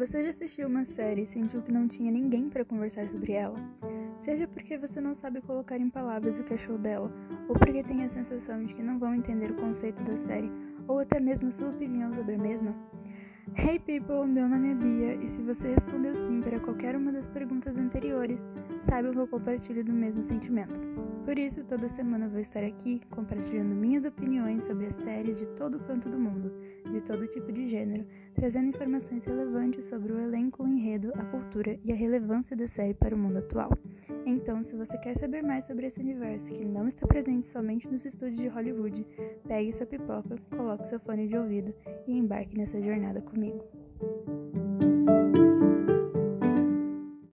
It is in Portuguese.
Você já assistiu uma série e sentiu que não tinha ninguém para conversar sobre ela? Seja porque você não sabe colocar em palavras o que achou dela, ou porque tem a sensação de que não vão entender o conceito da série, ou até mesmo sua opinião sobre a mesma? Hey people, meu nome é Bia e se você respondeu sim para qualquer uma das perguntas anteriores, saiba que eu compartilho do mesmo sentimento. Por isso, toda semana vou estar aqui compartilhando minhas opiniões sobre as séries de todo canto do mundo, de todo tipo de gênero, trazendo informações relevantes sobre o elenco, o enredo, a cultura e a relevância da série para o mundo atual. Então, se você quer saber mais sobre esse universo que não está presente somente nos estúdios de Hollywood, pegue sua pipoca, coloque seu fone de ouvido e embarque nessa jornada comigo.